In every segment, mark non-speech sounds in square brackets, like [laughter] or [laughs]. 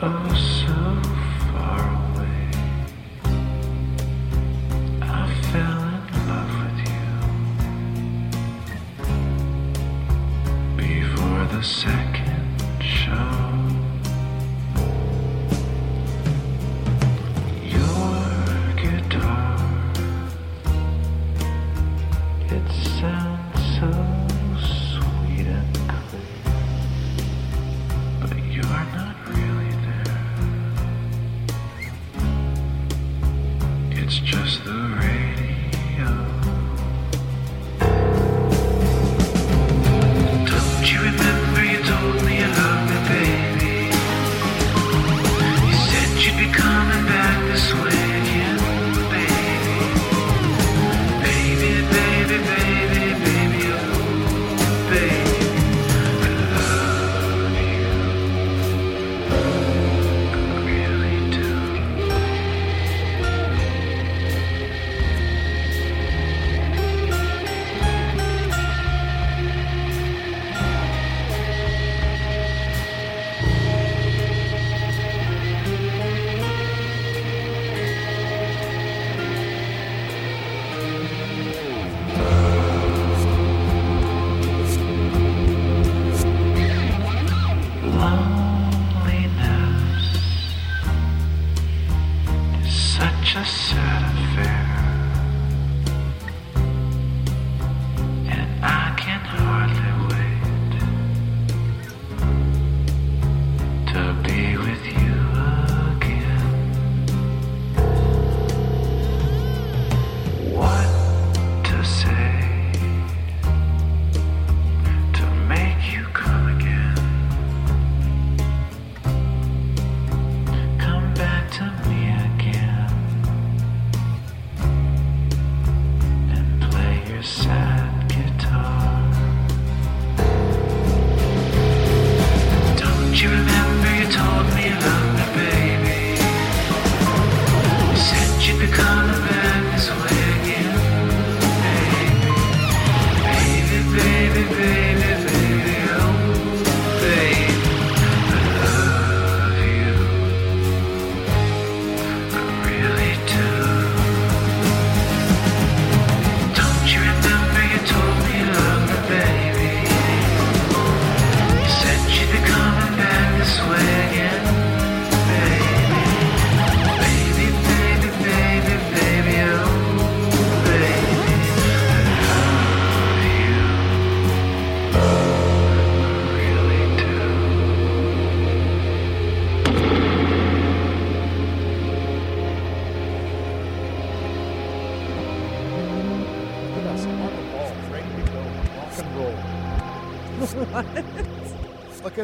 Oh.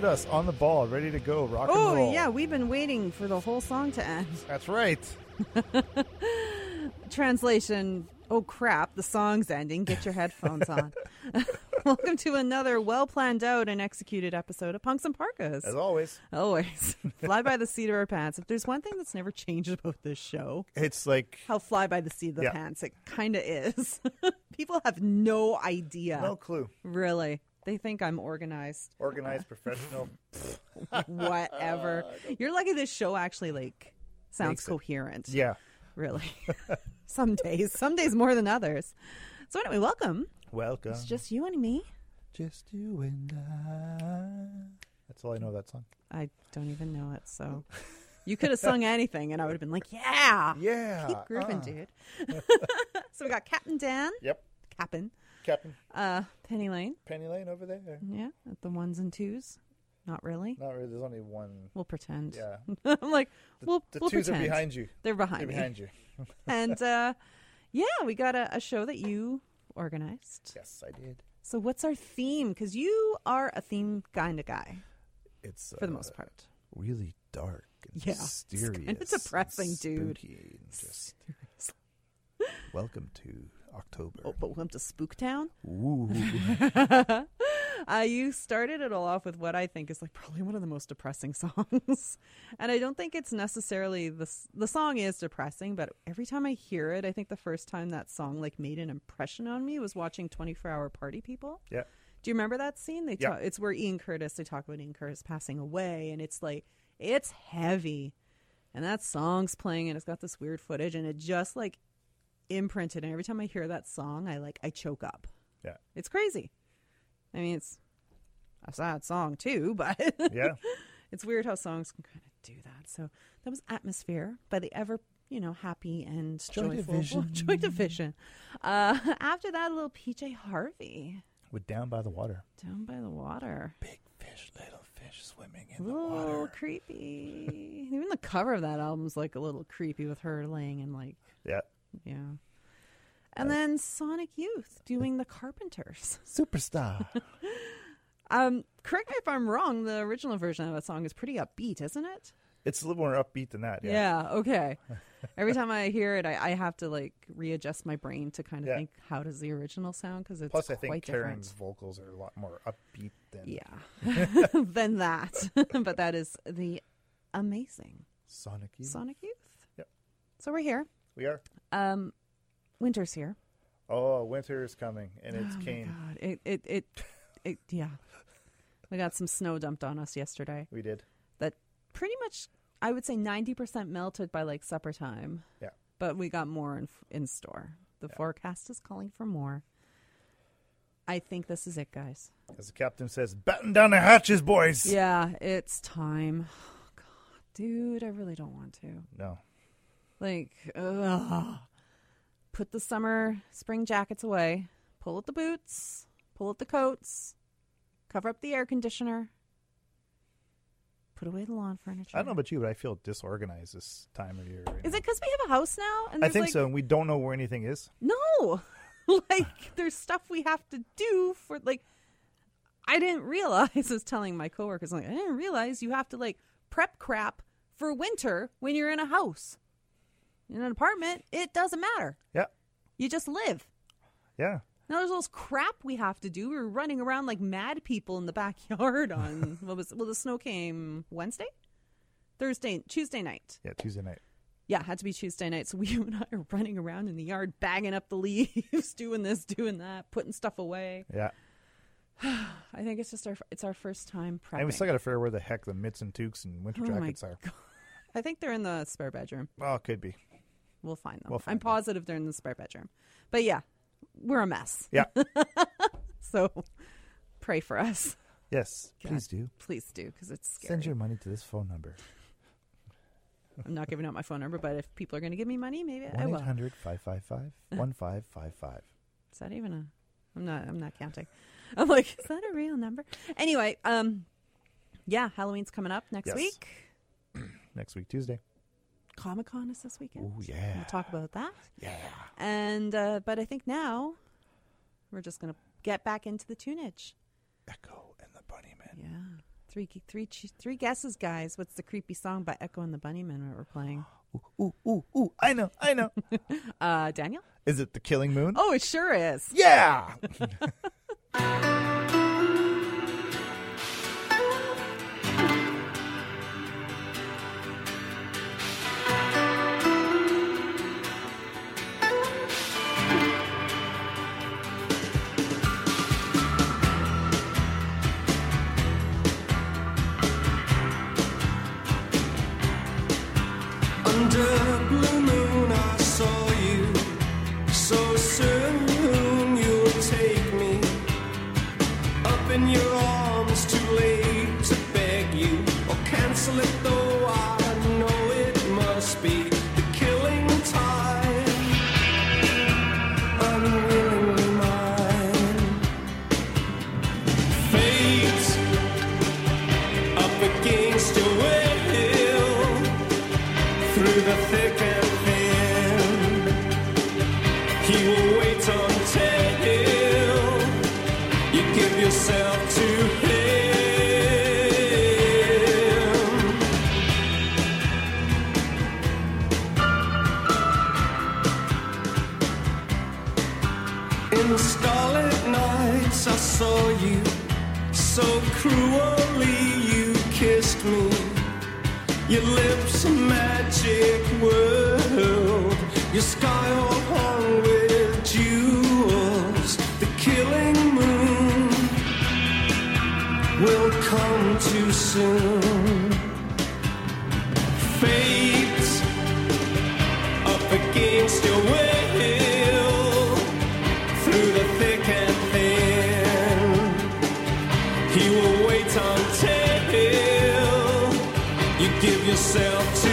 us on the ball, ready to go, rock and roll. Oh yeah, we've been waiting for the whole song to end. [laughs] That's right. [laughs] Translation: Oh crap, the song's ending. Get your headphones on. [laughs] Welcome to another well planned out and executed episode of Punks in Parkas. As always, always fly by the seat of our pants. If there's one thing that's never changed about this show, it's like how fly by the seat of the yeah. pants. It kind of is. People have no idea, no clue, really. They think I'm organized. Organized, professional. Whatever. [laughs] You're lucky this show actually like sounds Makes coherent. It. Yeah. Really. [laughs] [laughs] some days. Some days more than others. So anyway, welcome. Welcome. It's just you and me. Just you and I. That's all I know that song. I don't even know it, so you could have sung anything and I would have been like, Yeah. Yeah. Keep grooving, uh. dude. so we got Captain Dan. Yep. Captain. Captain uh, Penny Lane, Penny Lane over there. yeah, at the ones and twos. Not really. Not really. There's only one. We'll pretend. Yeah. [laughs] I'm like, we'll The we'll twos pretend. are behind you. They're behind They're me. behind you. [laughs] and uh, yeah, we got a, a show that you organized. Yes, I did. So what's our theme? Because you are a theme kind of guy It's for the uh, most part. really dark and Yeah, it's mysterious. kinda depressing, dude. just [laughs] welcome to October. Oh, but welcome to Spooktown. Ooh. [laughs] uh, you started it all off with what I think is like probably one of the most depressing [laughs] songs, and I don't think it's necessarily the the song is depressing, but every time I hear it, I think the first time that song like made an impression on me was watching Twenty Four Hour Party People. yeah. Do you remember that scene? They Yeah. talk, it's where Ian Curtis. They talk about Ian Curtis passing away, and it's like it's heavy, and that song's playing, and it's got this weird footage, and it just like imprinted. And every time I hear that song, I like I choke up. Yeah. It's crazy. I mean, it's a sad song too, [laughs] but Yeah. it's weird how songs can kind of do that. So that was "Atmosphere" by the ever, you know, happy and Joy joyful Division. [laughs] Joy Division. Uh, [laughs] after that, a little PJ Harvey With Down by the Water. down by the water. Big fish, little fish swimming in the little water. creepy. Even the cover of that album is like a little creepy with her laying in like Yeah. Yeah. And then Sonic Youth doing the Carpenters. [laughs] Superstar. Um, correct me if I'm wrong. The original version of that song is pretty upbeat, isn't it? it's a little more upbeat than that. Yeah. Yeah. okay. [laughs] Every time I hear it, I, I have to like readjust my brain to kind of Yeah. think how does the original sound because it's Plus, I quite think different. Karen's vocals are a lot more upbeat than Yeah. [laughs] than that, but that is the amazing Sonic Youth. Sonic Youth. Yep. So we're here. We are. Um, winter's here. Oh, winter is coming, and it's oh came. God. It, it it it yeah. We got some snow dumped on us yesterday. We did. That pretty much, I would say, ninety percent melted by like supper time. Yeah. But we got more in in store. The forecast is calling for more. I think this is it, guys. As the captain says, batten down the hatches, boys. Yeah, it's time. Oh, [sighs] God, dude, I really don't want to. No. Like, ugh. put the summer, spring jackets away. Pull out the boots. Pull out the coats. Cover up the air conditioner. Put away the lawn furniture. I don't know about you, but I feel disorganized this time of year. right Is it because we have a house now? And I think like- so, and we don't know where anything is. No, [laughs] like there's stuff we have to do for like. I didn't realize. [laughs] I was telling my coworkers, like, I didn't realize you have to like prep crap for winter when you're in a house. In an apartment, it doesn't matter. Yeah. You just live. Yeah. Now there's all this crap we have to do. We were running around like mad people in the [laughs] backyard on [laughs] what was well the snow came Wednesday? Thursday Tuesday night. Yeah, Tuesday night. Yeah, it had to be Tuesday night. So we [laughs] and I are running around in the yard, bagging up the leaves, doing this, doing that, putting stuff away. Yeah. [sighs] I think it's just our it's our first time prepping. And we still got to figure out where the heck the mitts and toques and winter Oh jackets are. I think they're in the spare bedroom. Oh, it could be. We'll find them. We'll find I'm positive they're in the spare bedroom. But yeah, we're a mess. Yeah. [laughs] so pray for us. Yes, God, please do. Please do, because it's scary. Send your money to this phone number. I'm not giving out my phone number, but if people are going to give me money, maybe I 1 will. 800 555 1555. Is that even a? I'm not. I'm not counting. I'm like, is that a real number? Anyway, um, yeah, Halloween's coming up next Yes. week. [clears throat] Next week, Tuesday. Comic Con is this weekend. Oh, yeah. We'll talk about that. Yeah. And uh, but I think now we're just gonna get back into the tunage. Echo and the Bunnymen. Yeah, three three three guesses, guys. What's the creepy song by Echo and the Bunnymen that we're playing? [gasps] Ooh, ooh, ooh. I know, I know. [laughs] Uh, Daniel. Is it the Killing Moon? Oh, it sure is. Yeah. [laughs] [laughs] Your lips a magic world. Your sky all hung with jewels. The killing moon will come too soon. yourself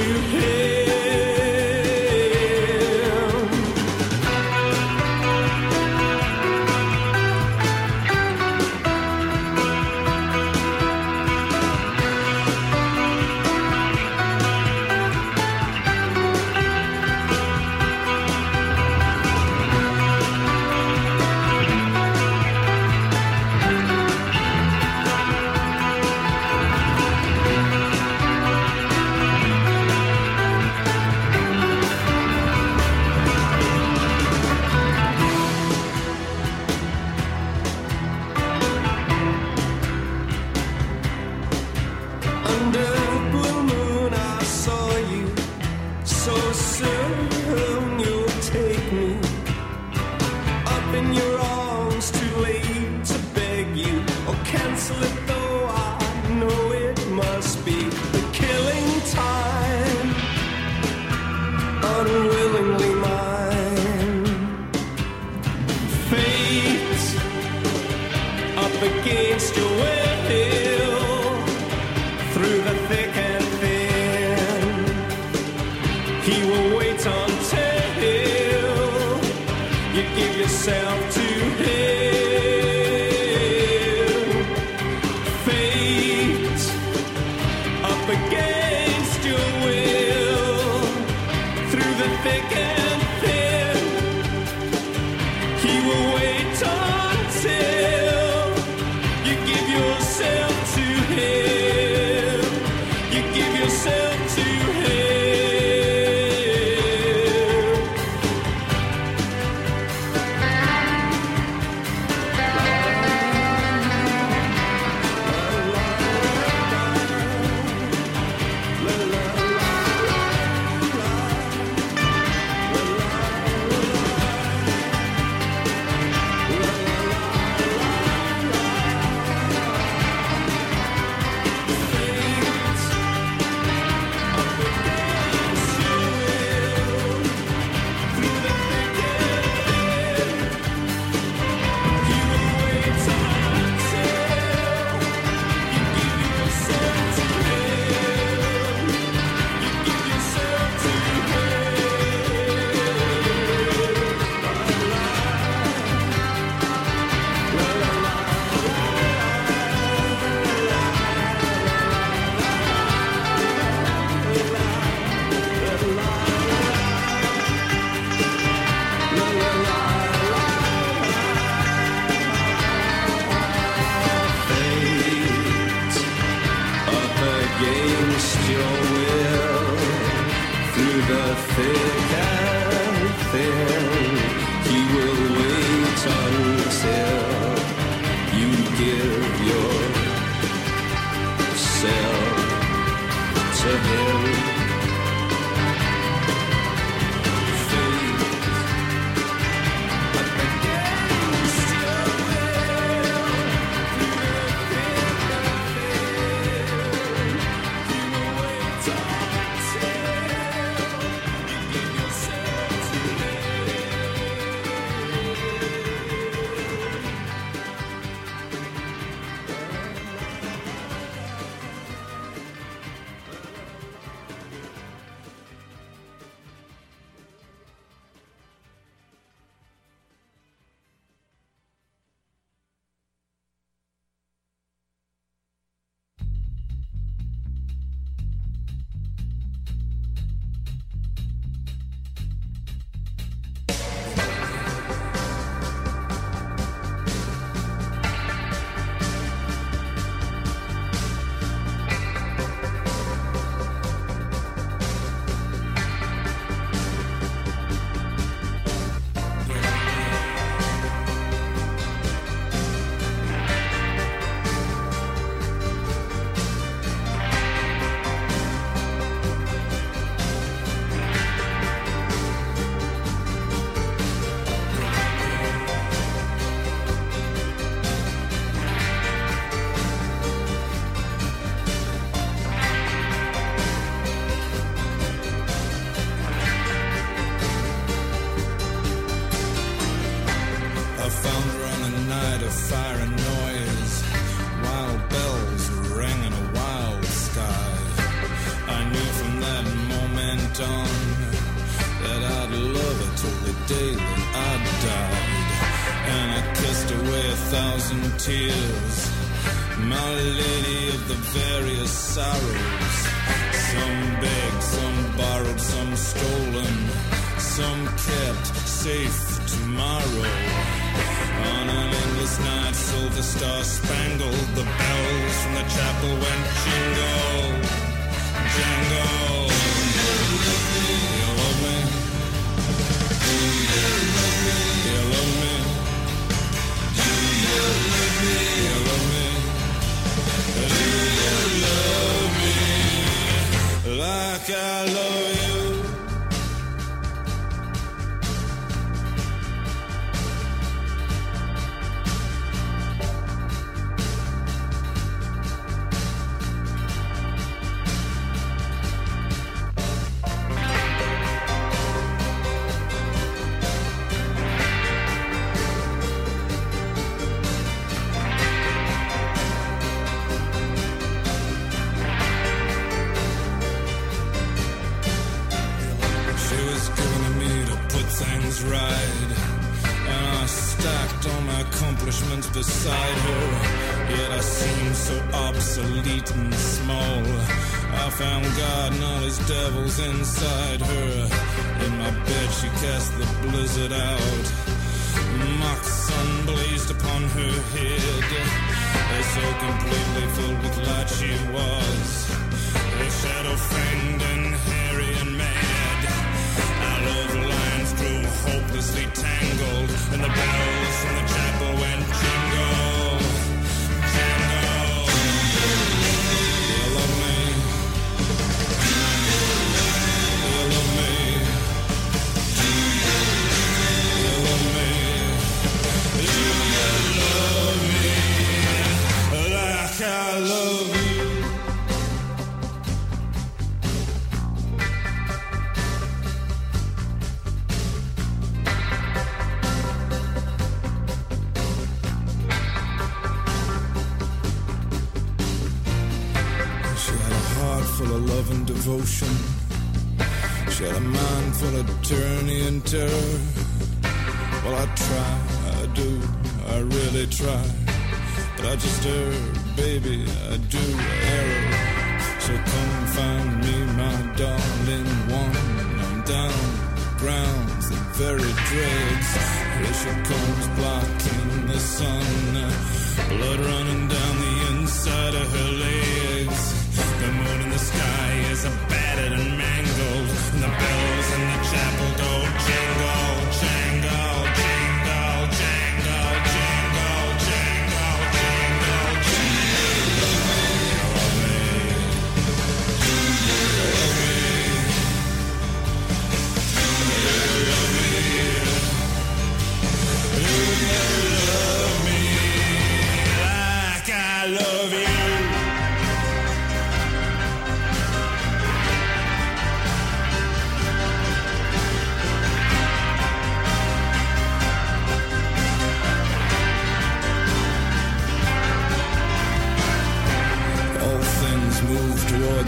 yourself. Some kept safe tomorrow. On an endless night, silver star spangled, the bells from the chapel went jingle, jangle. You love me? Do you love me? You love me? Do you love me? You love me? Do you love me like I love you? Full of tyranny and terror. Well, I try, I do, I really try. But I just err, baby, I do err. So come find me, my darling one. I'm down, grounds, the very dregs. She comes, blocking the sun. Blood running down the inside of her legs. The moon in the sky is battered and mangled. The bells in the chapel go jingle,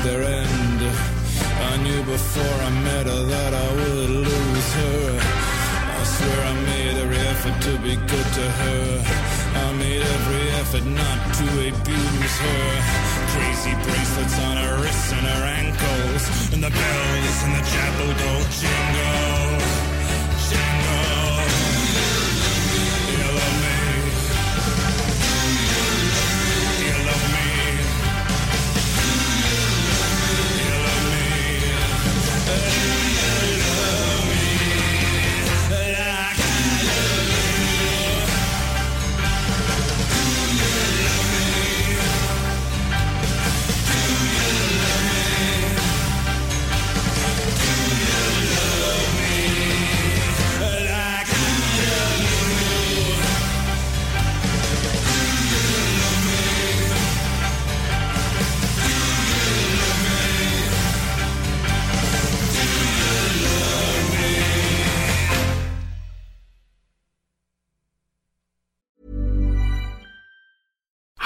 their end. I knew before I met her that I would lose her. I swear I made every effort to be good to her. I made every effort not to abuse her. Crazy bracelets on her wrists and her ankles. And the bells in the chapel don't jingle.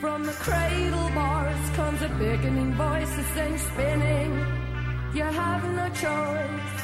From the cradle bars comes a beckoning voice that sends spinning. You have no choice.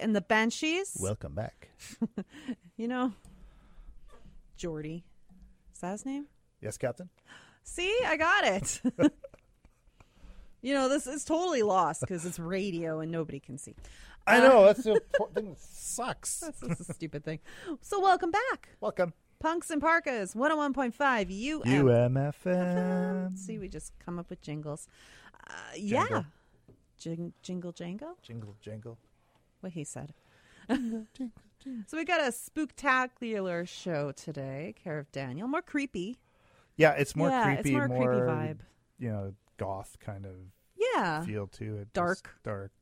And the Banshees. Welcome back. [laughs] you know, Jordy. Is that his name? Yes, Captain. See, I got it. [laughs] you know, this is totally lost because it's radio and nobody can see. I Uh, know that's the [laughs] important thing. that Sucks. That's, that's a stupid thing. So, welcome back. Welcome. Punks in Parkas, 101.5 UM. UMFM. See, we just come up with jingles. Uh, yeah. Jingle. Jing, jingle jango? Jingle, jingle. What he said. so we got a spooktacular show today, care of Daniel. More creepy. Yeah, it's more Yeah, it's creepy, more creepy vibe. You know, goth kind of Yeah. feel to it. Dark. Dark,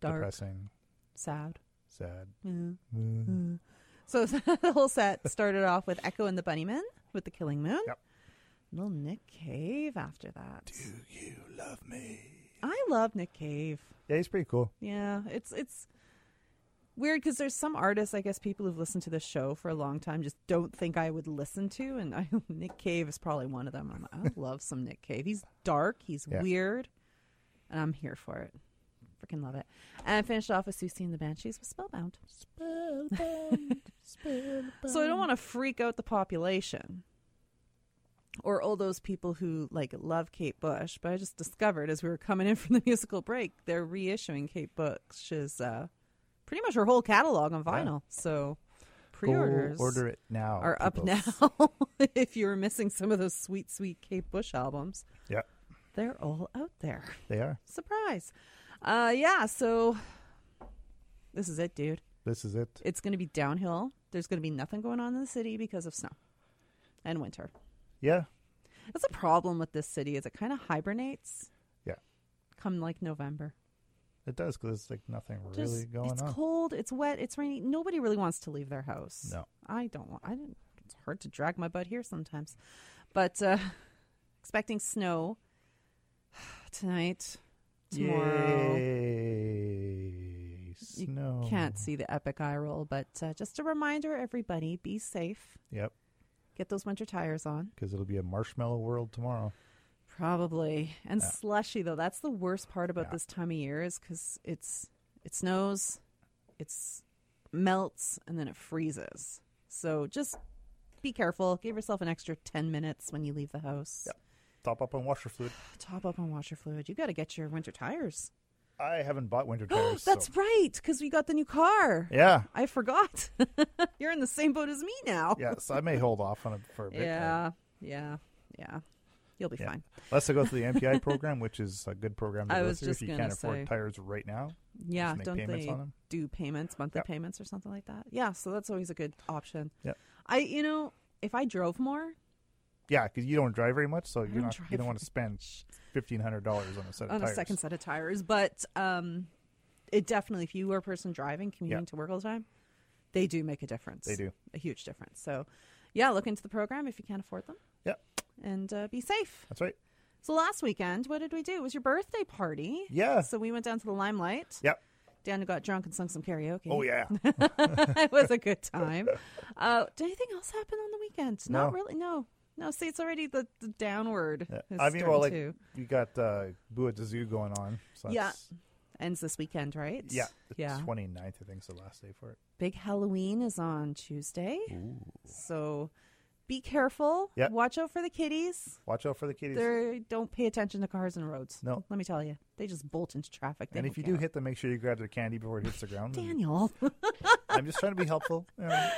Dark. depressing, Sad. sad. Mm. Mm. So [laughs] the whole set started off with Echo and the Bunnymen with the Killing Moon. Yep. Little Nick Cave after that. Do you love me? I love Nick Cave. Yeah, he's pretty cool. Yeah, it's it's weird because there's some artists, I guess, people who've listened to this show for a long time just don't think I would listen to, and I, [laughs] Nick Cave is probably one of them. I'm, I [laughs] love some Nick Cave. He's dark, he's Yeah. weird, and I'm here for it. Freaking love it. And I finished off with Siouxsie and the Banshees with Spellbound. Spellbound, spellbound. [laughs] So I don't want to freak out the population or all those people who like love Kate Bush, but I just discovered as we were coming in [laughs] from the musical break, they're reissuing Kate Bush's uh, pretty much her whole catalog on vinyl. So pre-orders order it now, are up [laughs] now. [laughs] if you were missing some of those sweet, sweet Kate Bush albums, Yeah, they're all out there. they are. Surprise! Uh, yeah. So this is it, dude. This is it. It's going to be downhill. There's going to be nothing going on in the city because of snow and winter. Yeah, That's a problem with this city is it kind of hibernates yeah, come like November. it does because it's like nothing really going it's on. It's cold, it's wet, it's rainy. Nobody really wants to leave their house. No. I don't want. I didn't. It's hard to drag my butt here sometimes, but uh, expecting snow [sighs] tonight, tomorrow. Yay, You snow. can't see the epic eye roll, but uh, just a reminder, everybody, be safe. Yep, Get those winter tires on. because it'll be a marshmallow world tomorrow. Probably. And Yeah. slushy though. That's the worst part about Yeah. this time of year is cuz it's it snows, it's melts and then it freezes. So just be careful. Give yourself an extra 10 minutes when you leave the house. Yep. Top up on washer fluid. [sighs] Top up on washer fluid. You got to get your winter tires. I haven't bought winter [gasps] tires. That's so. right cuz we got the new car. Yeah. I forgot. [laughs] You're in the same boat as me now. Yes, I may hold off on it for a bit. Yeah. Yeah. Yeah. You'll be Yeah. fine. Unless [laughs] I go through the MPI program, which is a good program to I go through if you can't afford tires right now. Yeah, don't payments they on them. do payments, monthly Yep. payments or something like that? Yeah, so that's always a good option. Yeah, I, you know, if I drove more Yeah, because you don't drive very much, so you're don't you don't want to spend fifteen hundred dollars on a set of on tires. a second set of tires, but um, it definitely, if you are a person driving, commuting to work all the time, they do make a difference. They do. a huge difference. So, yeah, look into the program if you can't afford them. Yep. and uh, be safe. That's right. So last weekend, what did we do? It was your birthday party. Yeah. So we went down to the Limelight. Yep. Daniel got drunk and sung some karaoke. Oh, yeah. [laughs] it was a good time. [laughs] Uh, did anything else happen on the weekend? Not really. No. No. See, it's already the, the downward. Yeah. I mean, well, like starting we got uh, Boo at the Zoo going on. So yeah. Ends this weekend, right? Yeah. The Yeah. 29th, I think, is the last day for it. Big Halloween is on Tuesday. So be careful. Yep. Watch out for the kitties. Watch out for the kitties. They don't pay attention to cars and roads. No. Let me tell you, they just bolt into traffic. They and if you care. do hit them, make sure you grab their candy before it hits the ground. Daniel. [laughs] I'm just trying to be helpful. you know.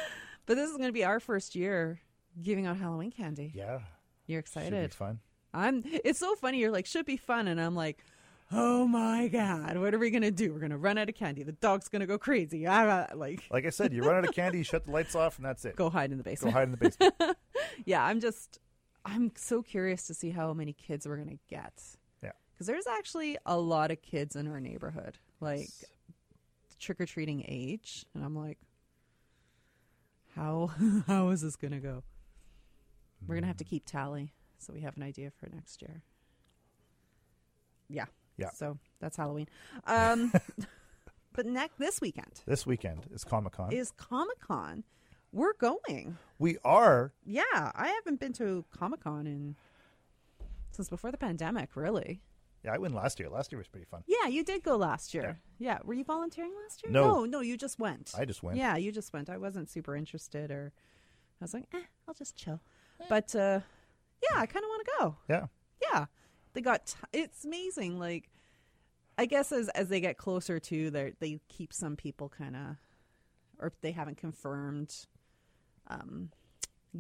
but this is going to be our first year giving out Halloween candy. Yeah. You're Should be excited. fun. I'm. It's so funny. You're like, should be fun, and I'm like, oh my god, what are we gonna do? We're gonna run out of candy. The dog's gonna go crazy. I like Like I said, you run out of candy, you shut the lights off, and that's it. go hide in the basement. Go hide in the basement. [laughs] yeah, I'm just. I'm so curious to see how many kids we're gonna get. Yeah. Because there's actually a lot of kids in our neighborhood, like trick or treating age, and I'm like, how [laughs] how is this gonna go? We're gonna have to keep tally, so we have an idea for next year. Yeah. Yeah. So that's Halloween. Um, [laughs] but next this weekend This weekend is Comic Con. is Comic Con. We're going. we are. Yeah, I haven't been to Comic Con in since before the pandemic, really. Yeah, I went last year. Last year was pretty fun. Yeah, you did go last year. Yeah. Were you volunteering last year? No. no, no, you just went. I just went. Yeah, you just went. I wasn't super interested, or I was like, eh, I'll just chill. But uh, yeah, I kind of want to go. Yeah. Yeah, they got. T- it's amazing. Like, I guess as as they get closer to, they they keep some people kind of, or they haven't confirmed, um,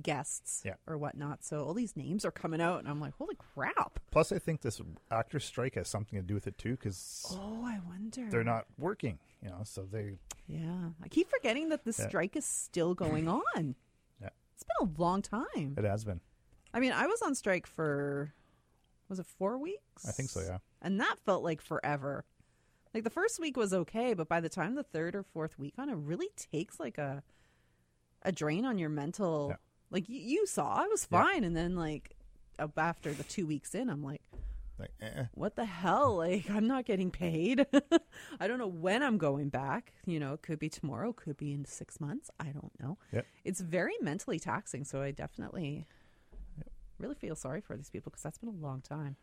guests Yeah. or whatnot. So all these names are coming out, and I'm like, holy crap! Plus, I think this actor strike has something to do with it too, because Oh, I wonder. they're not working. You know, so they. Yeah, I keep forgetting that the Yeah. strike is still going on. Yeah. It's been a long time. It has been. I mean, I was on strike for was it four weeks? I think so. Yeah. And that felt like forever. Like the first week was okay, but by the time the third or fourth week on, it really takes like a a drain on your mental. Yeah. Like you, you saw, I was Yeah. fine, and then like after the two weeks in, I'm like, Like, eh. what the hell? [laughs] Like I'm not getting paid. [laughs] I don't know when I'm going back. You know, it could be tomorrow, could be in six months. I don't know. Yep. It's very mentally taxing, so I definitely really feel sorry for these people because that's been a long time.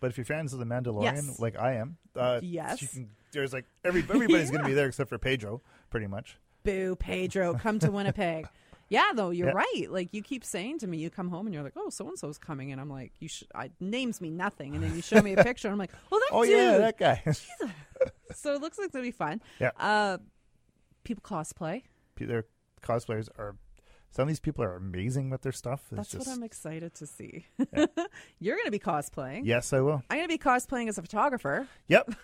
But if you're fans of the Mandalorian, Yes. like I am, uh, Yes. can, there's like every everybody's going to be [laughs] there except for Pedro, pretty much. Boo, Pedro, come to Winnipeg. Yeah, though you're Yeah. right. Like you keep saying to me, you come home and you're like, "Oh, so and so's coming," and I'm like, "You should." I names me nothing, and then you show me a [laughs] picture, and I'm like, "Oh, that Oh dude." yeah, that guy. [laughs] so it looks like it's gonna be fun. Yeah. Uh, people cosplay. Their cosplayers are. Some of these people are amazing with their stuff. It's That's just, what I'm excited to see. [laughs] you're gonna be cosplaying. Yes, I will. I'm gonna be cosplaying as a photographer. Yep.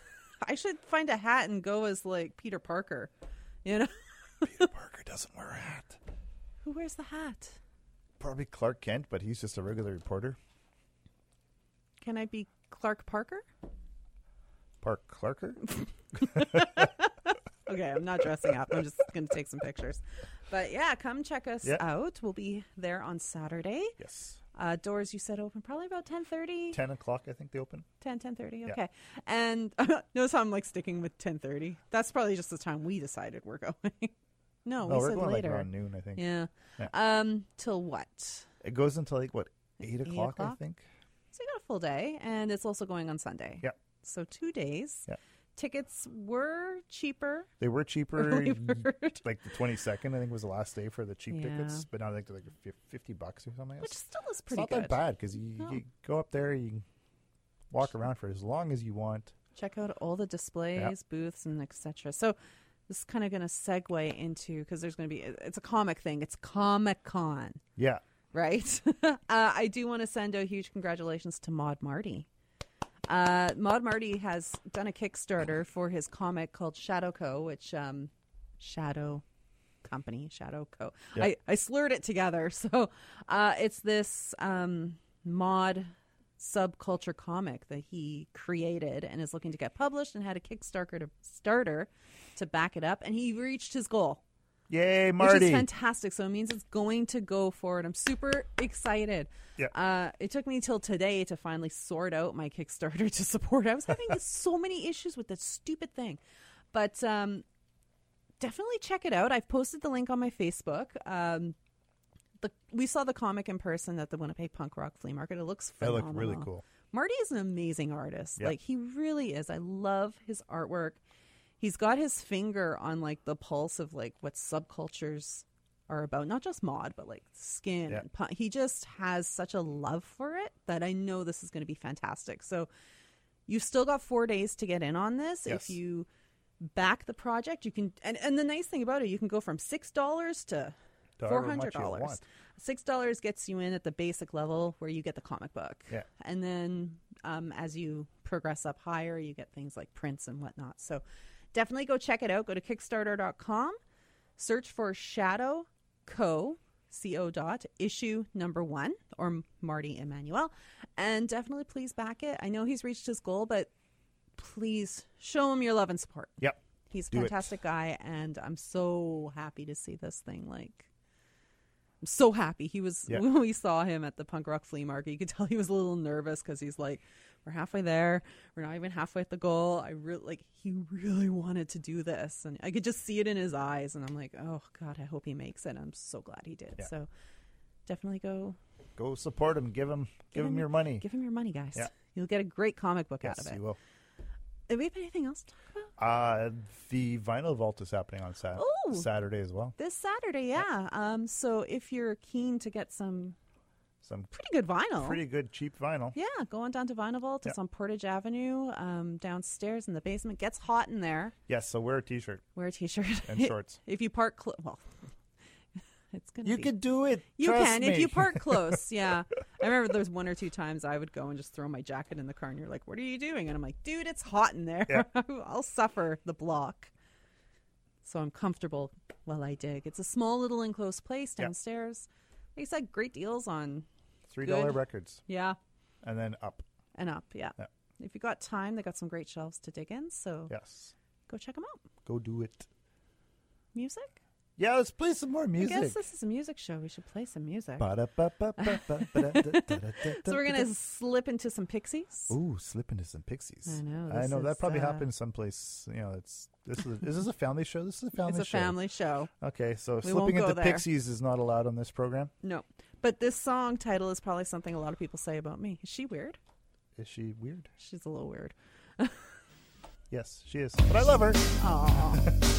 I should find a hat and go as like Peter Parker. You know, Peter Parker doesn't wear a hat. Who wears the hat? Probably Clark Kent, but he's just a regular reporter. Can I be Clark Parker? Park Clarker. [laughs] [laughs] Okay, I'm not dressing up. I'm just going to take some pictures. But yeah, come check us Yeah. out. We'll be there on Saturday. Yes. Uh, doors you said open probably about 10:30. Ten o'clock, I think they open. 10 10:30. Yeah. Okay. And [laughs] notice how I'm like sticking with 10:30. That's probably just the time we decided we're going. No, we we're said going, like, later. around noon, I think. Yeah. Yeah. Um till what? It goes until like what eight, Eight o'clock, I think. So you got a full day and it's also going on Sunday. Yeah. So 2 days. Yeah. Tickets were cheaper. They were cheaper. Early y- bird. like the twenty second, I think was the last day for the cheap Yeah. tickets, but now I think they're like fifty bucks or something. Which still is it's pretty not good. that bad because you, No. you go up there, you walk around for as long as you want. check out all the displays, booths, and etc. So this is kind of going to segue into because there's going to be it's a comic thing. It's Comic Con, Yeah, right? [laughs] uh, I do want to send a huge congratulations to Mod Marty. Uh, Mod Marty has done a Kickstarter for his comic called Shadow Co, which um, Shadow Company, Shadow Co. Yeah. I, I slurred it together. [laughs] So uh, it's this um, mod subculture comic that he created and is looking to get published and had a Kickstarter to starter to back it up. And he reached his goal. Yay, Which Marty! is fantastic. So it means it's going to go forward. I'm super excited. Yeah. Uh, it took me till today to finally sort out my Kickstarter [laughs] to support. I was having [laughs] so many issues with this stupid thing. But um, definitely check it out. I've posted the link on my Facebook. Um, the, we saw the comic in person at the Winnipeg Punk Rock Flea Market. It looks That phenomenal. looked really cool. Marty is an amazing artist. Yeah. Like he really is. I love his artwork. He's got his finger on like the pulse of like what subcultures are about. Not just mod, but like skin. Yeah. And punk. He just has such a love for it that I know this is going to be fantastic. So you've still got four days to get in on this. Yes. If you back the project, you can. And, and the nice thing about it, you can go from six dollars To four hundred dollars. Six dollars gets you in at the basic level where you get the comic book. Yeah. And then um, as you progress up higher, you get things like prints and whatnot. So definitely go check it out. Go to Kickstarter.com, search for Shadow Co. Co. dot issue number one or Marty Emmanuel, and definitely please back it. I know he's reached his goal, but please show him your love and support. Yep. He's a Do it. fantastic guy, and I'm so happy to see this thing. Like, so happy. He was Yeah. [laughs] when we saw him at the punk rock flea market. You could [laughs] tell he was a little nervous because he's like, "We're halfway there. We're not even halfway at the goal." I really like. He really wanted to do this, and I could just see it in his eyes. And I'm like, "Oh God, I hope he makes it." I'm so glad he did. Yeah. So, definitely go Go support him. Give him, give, him your money. Give him your money, guys. Yeah. You'll get a great comic book yes, out of it. you will. Do we have anything else? To talk about? Uh, the vinyl vault is happening on Sat- Ooh. Saturday as well. This Saturday, yeah. Um, so if you're keen to get some Some pretty good vinyl, pretty good cheap vinyl. yeah, go on down to Vinyl Vault. It's on Portage Avenue, um, downstairs in the basement. Gets hot in there. Yes, so wear a t-shirt. Wear a t-shirt And shorts. [laughs] if you park close, well, it's gonna. You be- could do it. You can if you park [laughs] close. Yeah, I remember there's one or two times I would go and just throw my jacket in the car, and you're like, "What are you doing?" And I'm like, "Dude, it's hot in there. Yeah. [laughs] I'll suffer the block." So I'm comfortable while I dig. It's a small little enclosed place downstairs. Like I said, great deals on Three dollar records, Yeah, and then up. and up. Yeah. Yeah. If you got time, they got some great shelves to dig in. So Yes. go check them out. Go do it. Music. Yeah, let's play some more music. I guess this is a music show. We should play some music. So we're gonna slip into some Pixies. Ooh, slip into some pixies. I know, I know that is, probably uh, happens someplace. You know, it's this is is this a family show? This is a family It's a show. family show. Okay, so We slipping into there. pixies is not allowed on this program. No, but this song title is probably something a lot of people say about me. Is she weird? Is she weird? She's a little weird. Yes, she is. But I love her. Aww.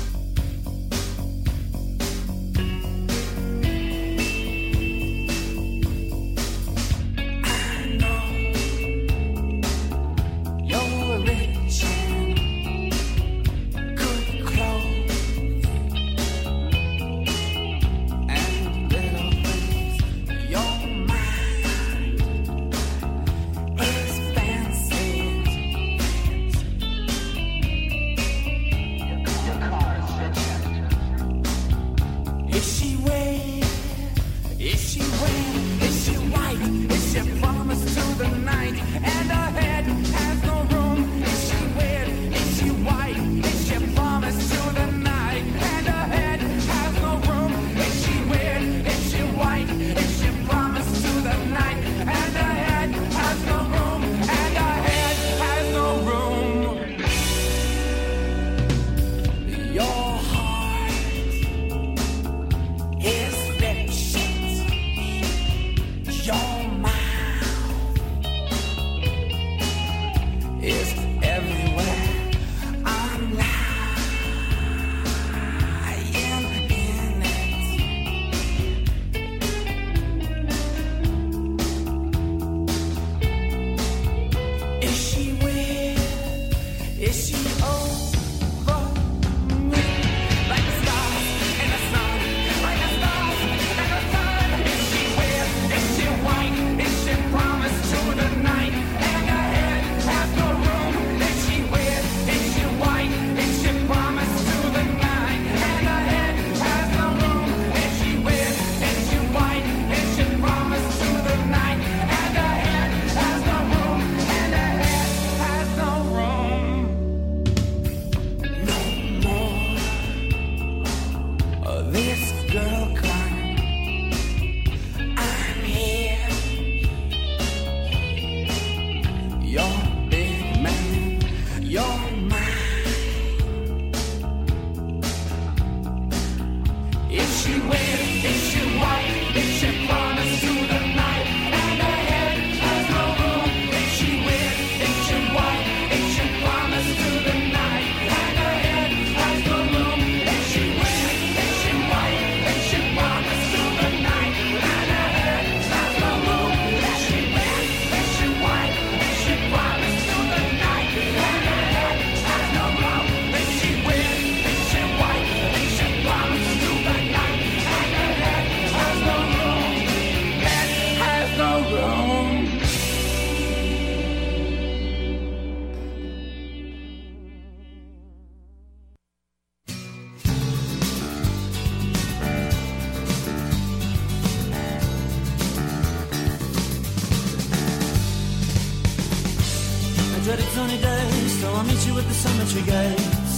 Dreaded sunny day, so I'll meet you at the cemetery gates.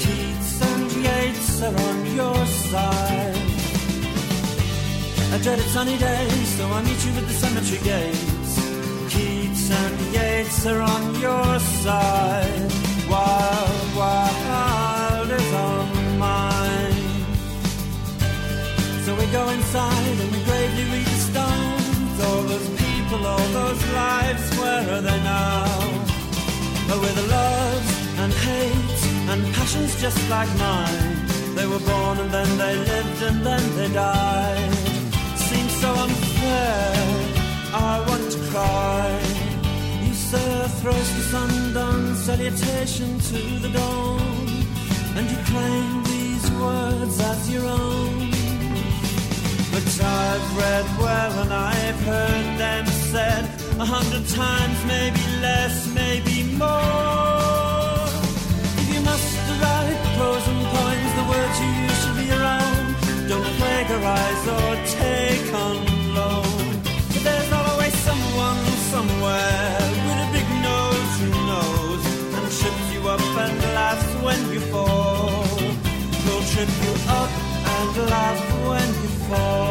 Keats and Yeats are on your side. A dreaded sunny day, so I'll meet you at the cemetery gates. Keats and Yeats are on your side. Wild, Wilde is on mine. So we go inside and we gravely read the stones. All those people, all those lives, where are they now? With loves and hate and passions just like mine. They were born and then they lived and then they died. Seems so unfair, I want to cry. You say a throws the sundown salutation to the dawn. And you claim these words as your own. But I've read well and I've heard them said a hundred times, maybe less, maybe more. If you must write pros and cons, the words you use should be around. Don't plagiarize or take on loan. But there's always someone somewhere with a big nose who knows and trips you up and laughs when you fall. Will trip you up and laugh when you fall.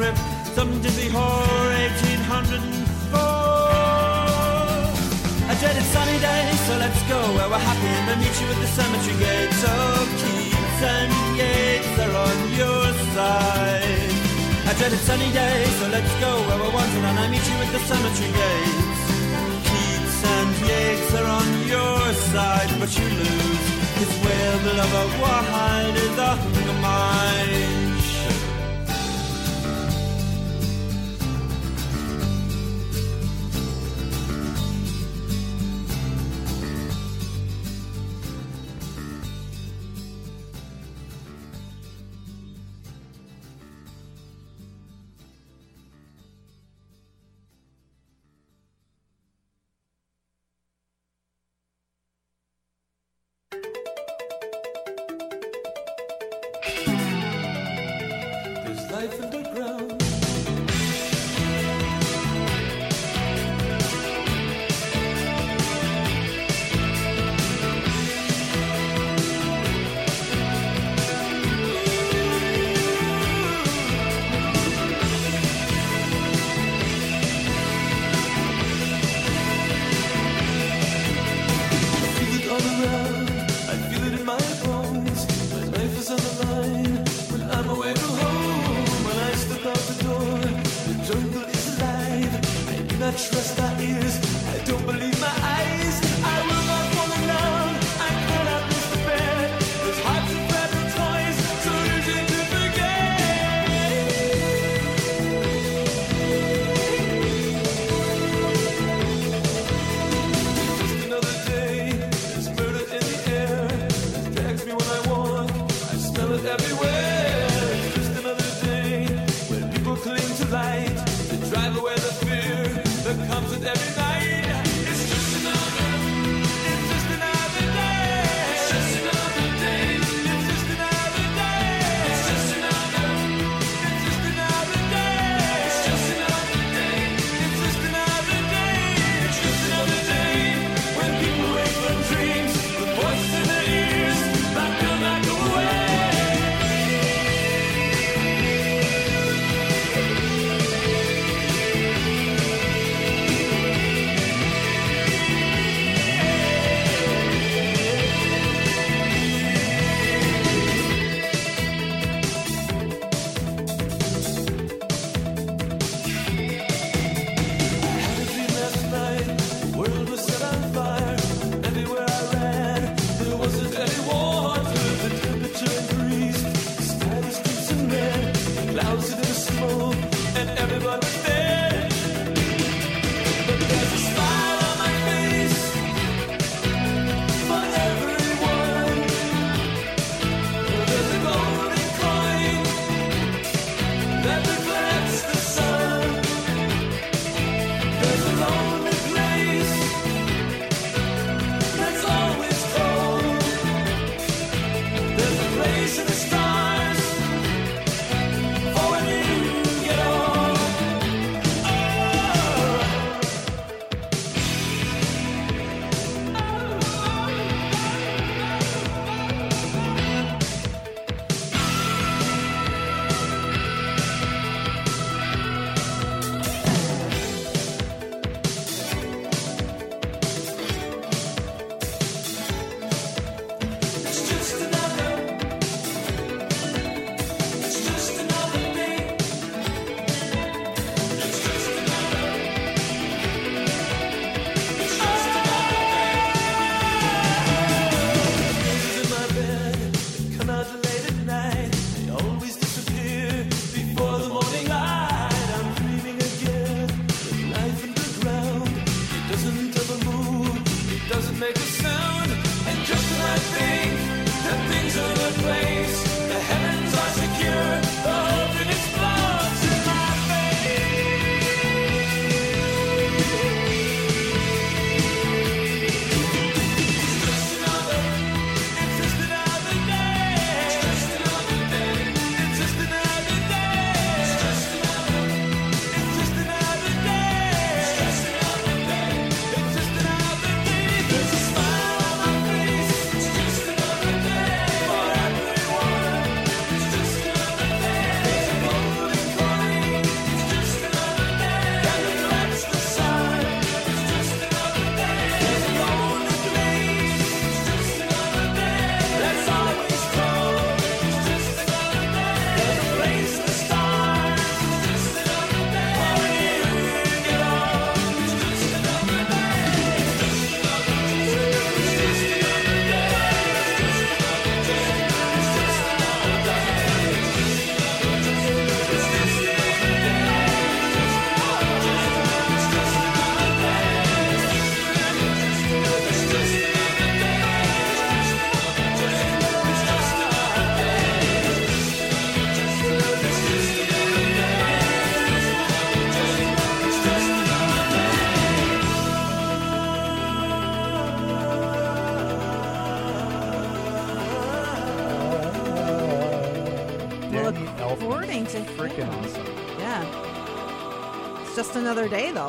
rip, some dizzy whore, 1804. A dreaded sunny day, so let's go where we're happy, and I meet you at the cemetery gates. So Keats and Yeats are on your side. A dreaded sunny day, so let's go where we're wanted, and I meet you at the cemetery gates. Keats and Yeats are on your side, but you lose. His whale, the lover, Wilde is off.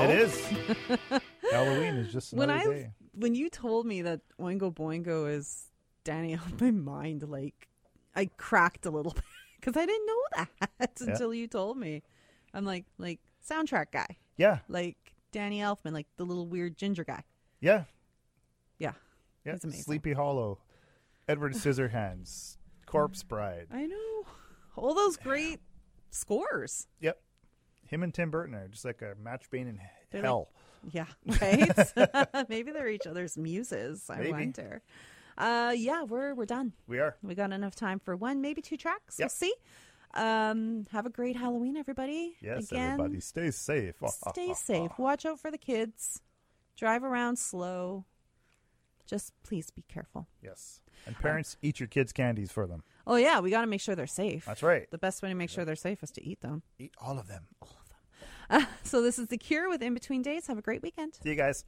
It is. [laughs] Halloween is just when I day. when you told me that Oingo Boingo is Danny [laughs] my mind, like I cracked a little bit [laughs] because I didn't know that Yeah. until you told me. I'm like like soundtrack guy, Yeah. like Danny Elfman, like the little weird ginger guy. Yeah. Yeah, Yeah. He's amazing. Sleepy Hollow. Edward Scissorhands. Corpse Bride. I know all those great scores. Yep. Him and Tim Burton are just like a match made in They're hell. Like, [laughs] yeah, [laughs] right. [laughs] Maybe they're each other's muses. I Maybe. wonder. Uh, yeah, we're we're done. we are. We got enough time for one, maybe two tracks. We'll see. Um, have a great Halloween, everybody. Yes, Again, everybody. Stay safe. Stay safe. Watch out for the kids. Drive around slow. Just please be careful. Yes. And parents, eat your kids' candies for them. Oh yeah, we got to make sure they're safe. That's right. The best way to make sure they're safe is to eat them. Eat all of them. [laughs] so this is the cure with in between days. Have a great weekend. See you guys.